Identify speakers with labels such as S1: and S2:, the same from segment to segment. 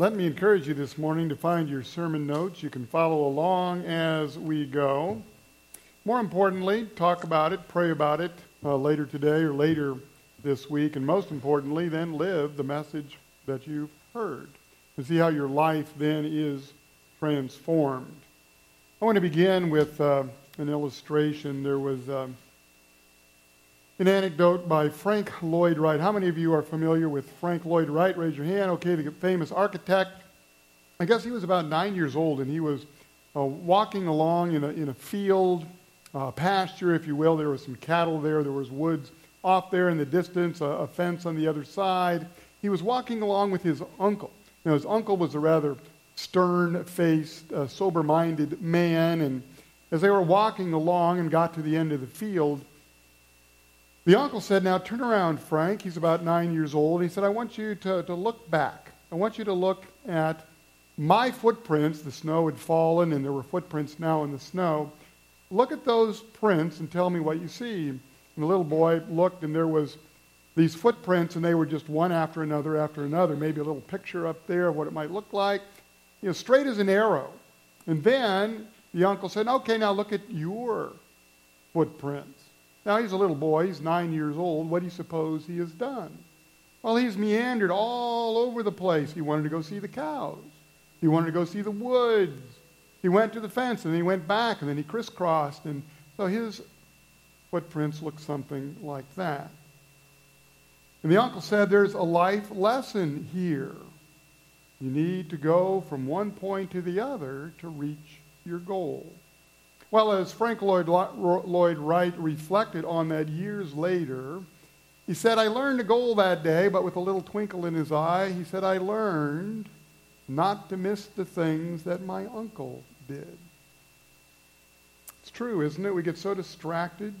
S1: Let me encourage you this morning to find your sermon notes. You can follow along as we go. More importantly, talk about it, pray about it uh, later today or later this week, and most importantly, then live the message that you've heard and see how your life then is transformed. I want to begin with uh, an illustration. There was. Uh, an anecdote by Frank Lloyd Wright. How many of you are familiar with Frank Lloyd Wright? Raise your hand. Okay, the famous architect. I guess he was about nine years old, and he was uh, walking along in a, in a field, uh, pasture, if you will. There was some cattle there. There was woods off there in the distance, a, a fence on the other side. He was walking along with his uncle. Now, his uncle was a rather stern-faced, uh, sober-minded man, and as they were walking along and got to the end of the field, the uncle said, Now turn around, Frank. He's about nine years old. He said, I want you to, to look back. I want you to look at my footprints. The snow had fallen, and there were footprints now in the snow. Look at those prints and tell me what you see. And the little boy looked, and there was these footprints, and they were just one after another after another. Maybe a little picture up there of what it might look like, you know, straight as an arrow. And then the uncle said, Okay, now look at your footprints. Now he's a little boy, he's nine years old. What do you suppose he has done? Well, he's meandered all over the place. He wanted to go see the cows. He wanted to go see the woods. He went to the fence and then he went back and then he crisscrossed. And so his footprints look something like that. And the uncle said, There's a life lesson here. You need to go from one point to the other to reach your goal. Well, as Frank Lloyd, Lloyd Wright reflected on that years later, he said, I learned a goal that day, but with a little twinkle in his eye, he said, I learned not to miss the things that my uncle did. It's true, isn't it? We get so distracted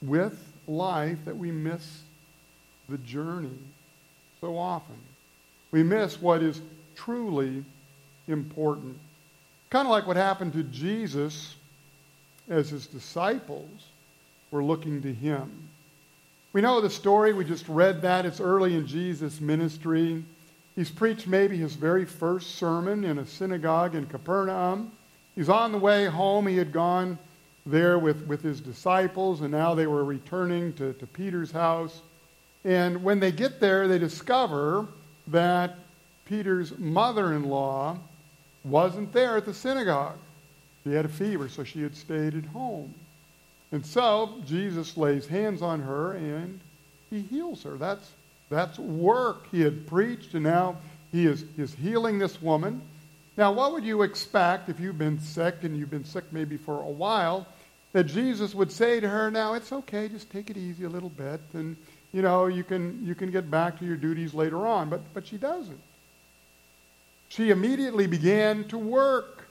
S1: with life that we miss the journey so often. We miss what is truly important. Kind of like what happened to Jesus as his disciples were looking to him. We know the story. We just read that. It's early in Jesus' ministry. He's preached maybe his very first sermon in a synagogue in Capernaum. He's on the way home. He had gone there with, with his disciples, and now they were returning to, to Peter's house. And when they get there, they discover that Peter's mother in law wasn't there at the synagogue. She had a fever, so she had stayed at home. And so Jesus lays hands on her and he heals her. That's, that's work. He had preached, and now he is, is healing this woman. Now, what would you expect if you've been sick and you've been sick maybe for a while? That Jesus would say to her, Now it's okay, just take it easy a little bit, and you know, you can, you can get back to your duties later on. But, but she doesn't she immediately began to work.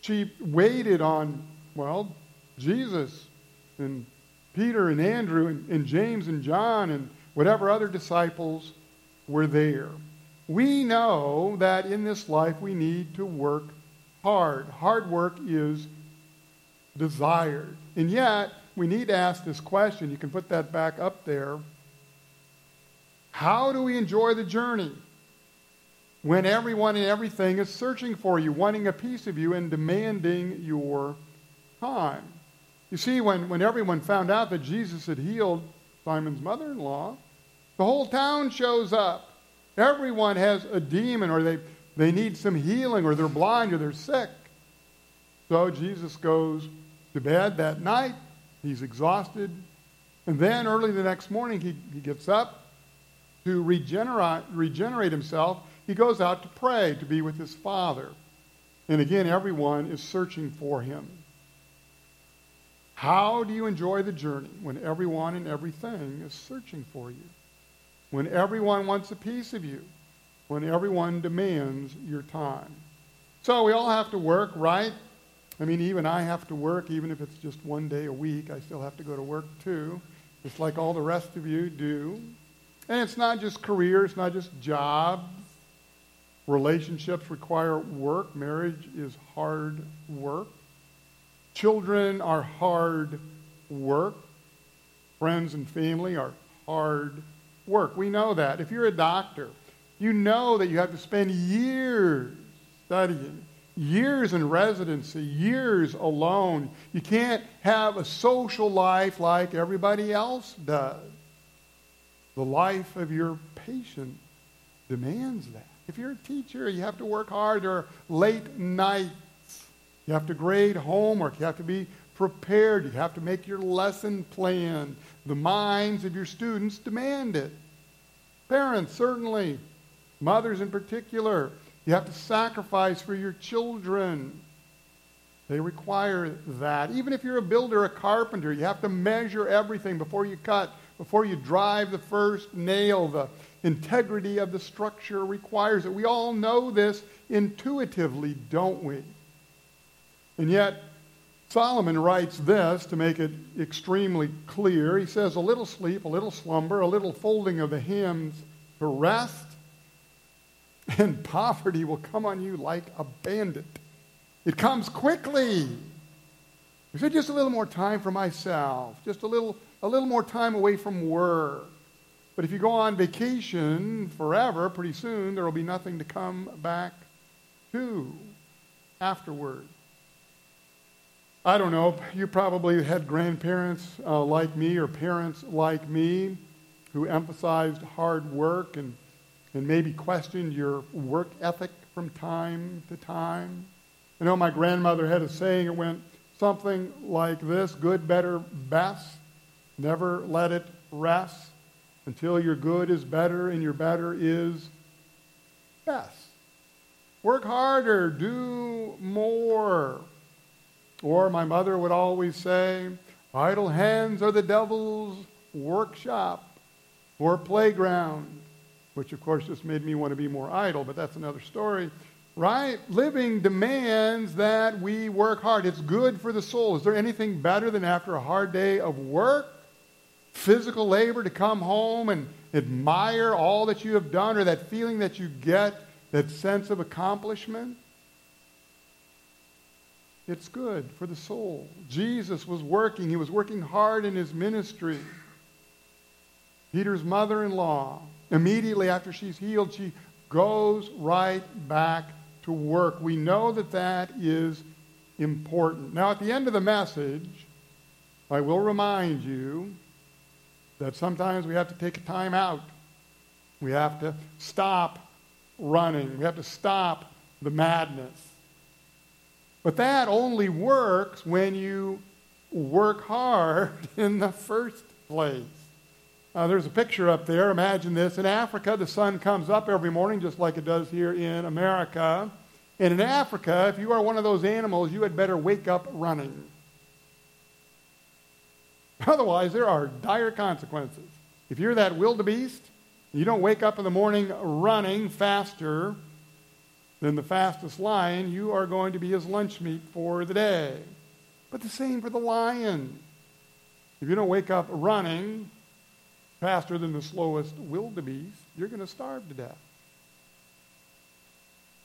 S1: She waited on, well, Jesus and Peter and Andrew and, and, James and John and whatever other disciples were there. We know that in this life we need to work hard. Hard work is desired. And yet, we need to ask this question. You can put that back up there. How do we enjoy the journey? When everyone and everything is searching for you, wanting a piece of you, and demanding your time. You see, when, when everyone found out that Jesus had healed Simon's mother in law, the whole town shows up. Everyone has a demon, or they, they need some healing, or they're blind, or they're sick. So Jesus goes to bed that night. He's exhausted. And then early the next morning, he, he gets up to regenerate, regenerate himself he goes out to pray, to be with his Father. And again, everyone is searching for him. How do you enjoy the journey when everyone and everything is searching for you? When everyone wants a piece of you? When everyone demands your time? So we all have to work, right? I mean, even I have to work, even if it's just one day a week. I still have to go to work too, just like all the rest of you do. And it's not just career, it's not just jobs. Relationships require work. Marriage is hard work. Children are hard work. Friends and family are hard work. We know that. If you're a doctor, You know that you have to spend years studying, years in residency, years alone. You can't have a social life like everybody else does. The life of your patient demands that. If you're a teacher, you have to work hard. Are late nights. You have to grade homework. You have to be prepared. You have to make your lesson plan. The minds of your students demand it. Parents, certainly. Mothers in particular. You have to sacrifice for your children. They require that. Even if you're a builder, a carpenter, you have to measure everything before you cut, before you drive the first nail. The integrity of the structure requires it. We all know this intuitively, don't we? And yet, Solomon writes this to make it extremely clear. He says, A little sleep, a little slumber, a little folding of the hands to rest, and poverty will come on you like a bandit. It comes quickly. He said, just a little more time for myself, just a little, a little more time away from work. But if you go on vacation forever, pretty soon there will be nothing to come back to afterward. I don't know. You probably had grandparents uh, like me or parents like me who emphasized hard work and, and maybe questioned your work ethic from time to time. I know my grandmother had a saying, it went something like this good, better, best. Never let it rest until your good is better and your better is best. Work harder, do more. Or my mother would always say, idle hands are the devil's workshop or playground, which of course just made me want to be more idle, but that's another story. Right? Living demands that we work hard. It's good for the soul. Is there anything better than after a hard day of work? Physical labor to come home and admire all that you have done or that feeling that you get, that sense of accomplishment? It's good for the soul. Jesus was working, he was working hard in his ministry. Peter's mother in law, immediately after she's healed, she goes right back to work. We know that that is important. Now, at the end of the message, I will remind you that sometimes we have to take a time out. We have to stop running. We have to stop the madness. But that only works when you work hard in the first place. Uh, there's a picture up there. Imagine this. In Africa, the sun comes up every morning just like it does here in America. And in Africa, if you are one of those animals, you had better wake up running. Otherwise, there are dire consequences. If you're that wildebeest, you don't wake up in the morning running faster than the fastest lion, you are going to be his lunch meat for the day. But the same for the lion. If you don't wake up running faster than the slowest wildebeest, you're going to starve to death.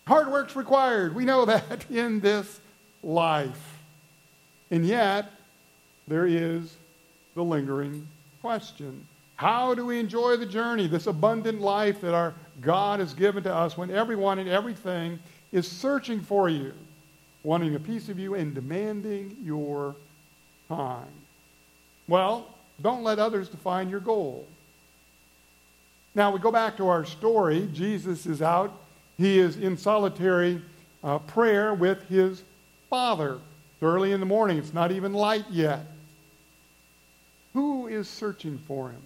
S1: Hard work's required. We know that in this life. And yet, there is the lingering question. How do we enjoy the journey, this abundant life that our God has given to us when everyone and everything is searching for you, wanting a piece of you, and demanding your time? Well, don't let others define your goal. Now, we go back to our story. Jesus is out. He is in solitary uh, prayer with his Father. It's early in the morning. It's not even light yet. Is searching for him?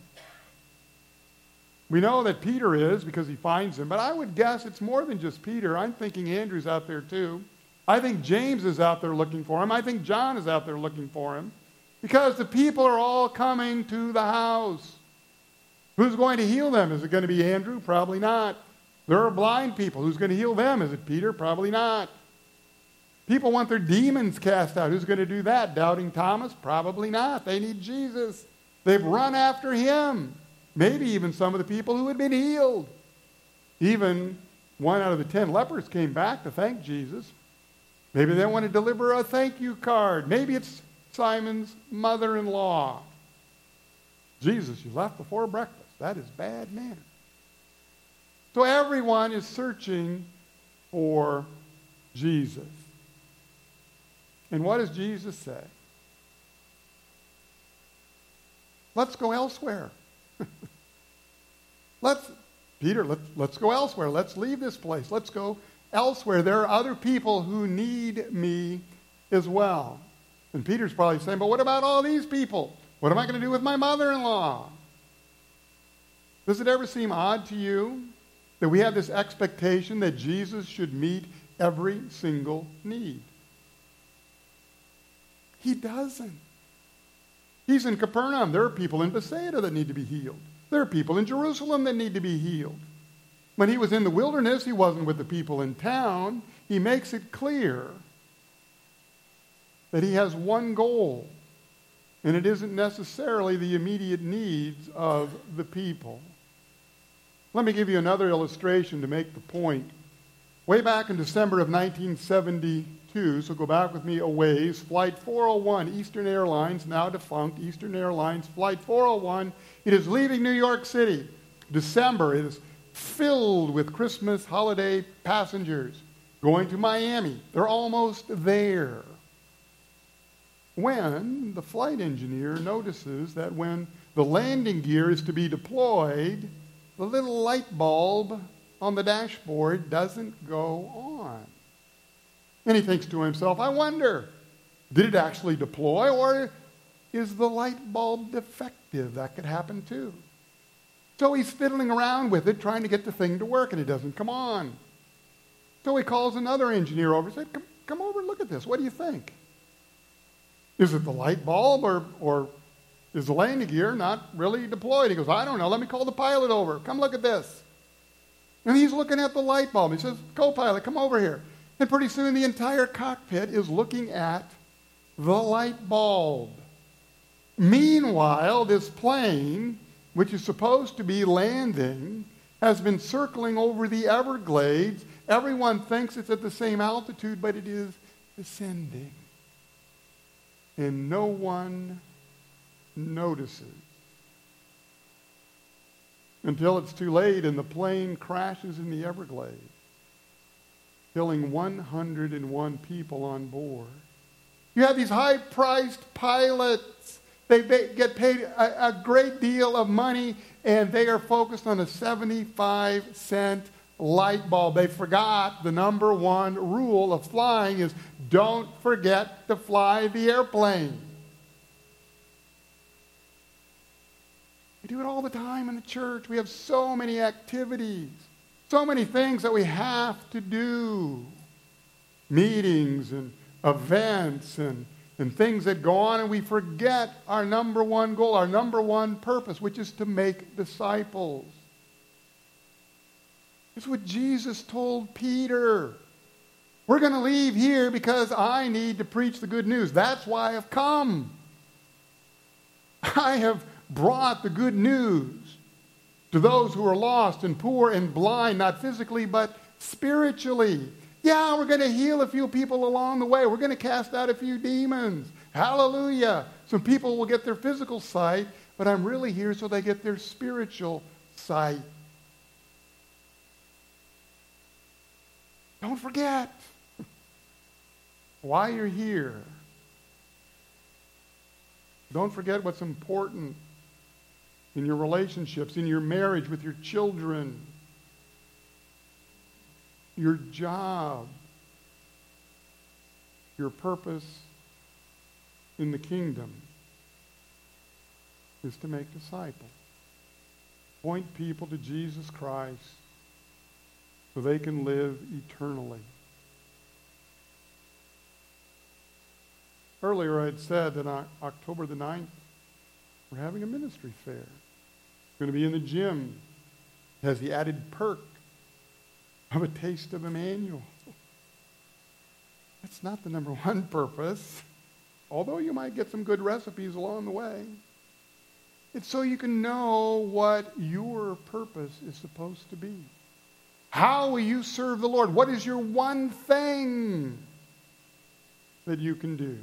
S1: We know that Peter is because he finds him, but I would guess it's more than just Peter. I'm thinking Andrew's out there too. I think James is out there looking for him. I think John is out there looking for him because the people are all coming to the house. Who's going to heal them? Is it going to be Andrew? Probably not. There are blind people. Who's going to heal them? Is it Peter? Probably not. People want their demons cast out. Who's going to do that? Doubting Thomas? Probably not. They need Jesus. They've run after him. Maybe even some of the people who had been healed. Even one out of the ten lepers came back to thank Jesus. Maybe they want to deliver a thank you card. Maybe it's Simon's mother in law. Jesus, you left before breakfast. That is bad manners. So everyone is searching for Jesus. And what does Jesus say? Let's go elsewhere. let's, Peter, let's, let's go elsewhere. Let's leave this place. Let's go elsewhere. There are other people who need me as well. And Peter's probably saying, but what about all these people? What am I going to do with my mother in law? Does it ever seem odd to you that we have this expectation that Jesus should meet every single need? He doesn't. He's in Capernaum. There are people in Bethsaida that need to be healed. There are people in Jerusalem that need to be healed. When he was in the wilderness, he wasn't with the people in town. He makes it clear that he has one goal, and it isn't necessarily the immediate needs of the people. Let me give you another illustration to make the point. Way back in December of 1972, so go back with me a ways, Flight 401, Eastern Airlines, now defunct, Eastern Airlines, Flight 401, it is leaving New York City. December, it is filled with Christmas holiday passengers going to Miami. They're almost there. When the flight engineer notices that when the landing gear is to be deployed, the little light bulb on the dashboard doesn't go on. And he thinks to himself, I wonder, did it actually deploy or is the light bulb defective? That could happen too. So he's fiddling around with it, trying to get the thing to work, and it doesn't come on. So he calls another engineer over and said, come, come over and look at this. What do you think? Is it the light bulb or, or is the landing gear not really deployed? He goes, I don't know. Let me call the pilot over. Come look at this. And he's looking at the light bulb. He says, Co pilot, come over here. And pretty soon the entire cockpit is looking at the light bulb. Meanwhile, this plane, which is supposed to be landing, has been circling over the Everglades. Everyone thinks it's at the same altitude, but it is descending. And no one notices until it's too late and the plane crashes in the Everglades, killing 101 people on board. You have these high priced pilots. They get paid a, a, great deal of money and they are focused on a 75 cent light bulb. They forgot the number one rule of flying is don't forget to fly the airplane. We do it all the time in the church. We have so many activities, so many things that we have to do meetings and events and, and things that go on, and we forget our number one goal, our number one purpose, which is to make disciples. It's what Jesus told Peter. We're going to leave here because I need to preach the good news. That's why I've come. I have brought the good news to those who are lost and poor and blind, not physically, but spiritually. Yeah, we're going to heal a few people along the way. We're going to cast out a few demons. Hallelujah. Some people will get their physical sight, but I'm really here so they get their spiritual sight. Don't forget why you're here. Don't forget what's important in your relationships, in your marriage with your children, your job, your purpose in the kingdom is to make disciples. Point people to Jesus Christ so they can live eternally. Earlier I had said that on October the 9th, we're having a ministry fair going to be in the gym. Has the added perk of a taste of Emmanuel. That's not the number one purpose, although you might get some good recipes along the way. It's so you can know what your purpose is supposed to be. How will you serve the Lord? What is your one thing that you can do?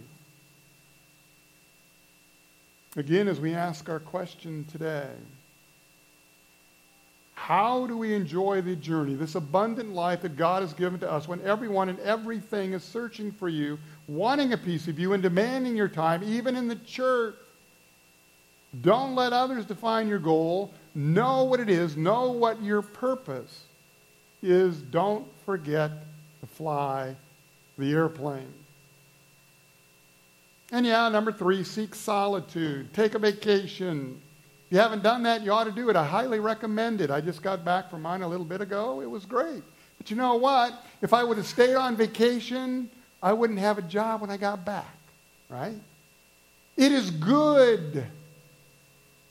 S1: Again, as we ask our question today, How do we enjoy the journey, this abundant life that God has given to us when everyone and everything is searching for you, wanting a piece of you, and demanding your time, even in the church? Don't let others define your goal. Know what it is, know what your purpose is. Don't forget to fly the airplane. And yeah, number three, seek solitude. Take a vacation. You haven't done that, you ought to do it. I highly recommend it. I just got back from mine a little bit ago. It was great. But you know what? If I would have stayed on vacation, I wouldn't have a job when I got back, right? It is good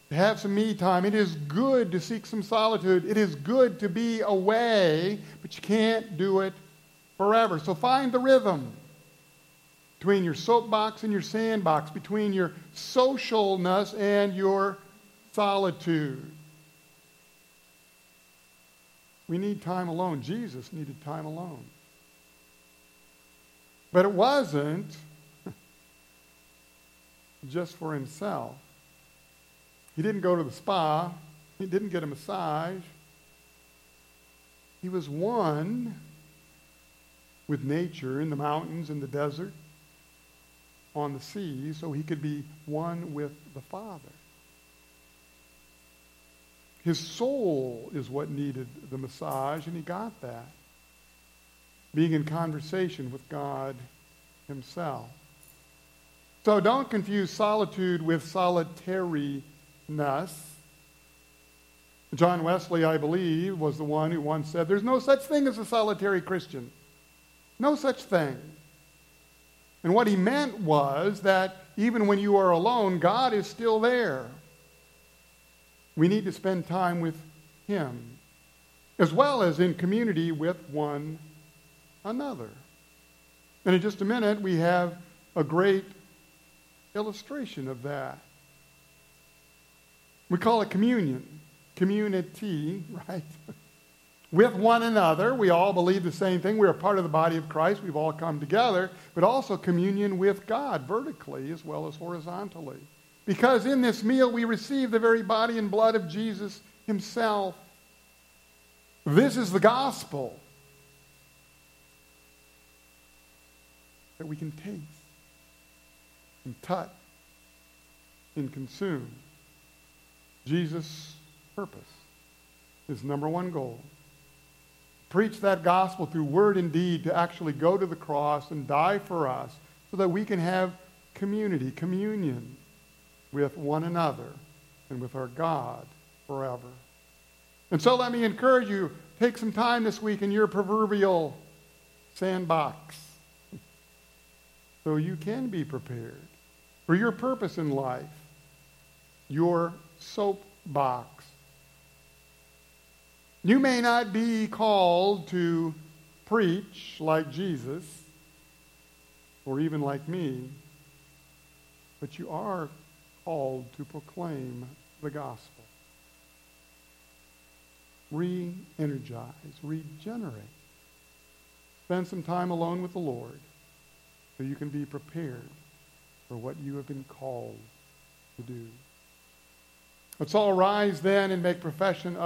S1: to have some me time. It is good to seek some solitude. It is good to be away, but you can't do it forever. So find the rhythm between your soapbox and your sandbox, between your socialness and your solitude. We need time alone. Jesus needed time alone. But it wasn't just for himself. He didn't go to the spa. He didn't get a massage. He was one with nature in the mountains, in the desert, on the sea, so he could be one with the Father. His soul is what needed the massage, and he got that. Being in conversation with God himself. So don't confuse solitude with solitariness. John Wesley, I believe, was the one who once said, There's no such thing as a solitary Christian. No such thing. And what he meant was that even when you are alone, God is still there. We need to spend time with Him, as well as in community with one another. And in just a minute, we have a great illustration of that. We call it communion, community, right? with one another. We all believe the same thing. We're a part of the body of Christ. We've all come together, but also communion with God, vertically as well as horizontally. Because in this meal we receive the very body and blood of Jesus himself. This is the gospel that we can taste and touch and consume. Jesus' purpose, his number one goal preach that gospel through word and deed to actually go to the cross and die for us so that we can have community, communion with one another and with our God forever. And so let me encourage you take some time this week in your proverbial sandbox so you can be prepared for your purpose in life, your soapbox you may not be called to preach like Jesus or even like me, but you are called to proclaim the gospel. Re energize, regenerate. Spend some time alone with the Lord so you can be prepared for what you have been called to do. Let's all rise then and make profession of.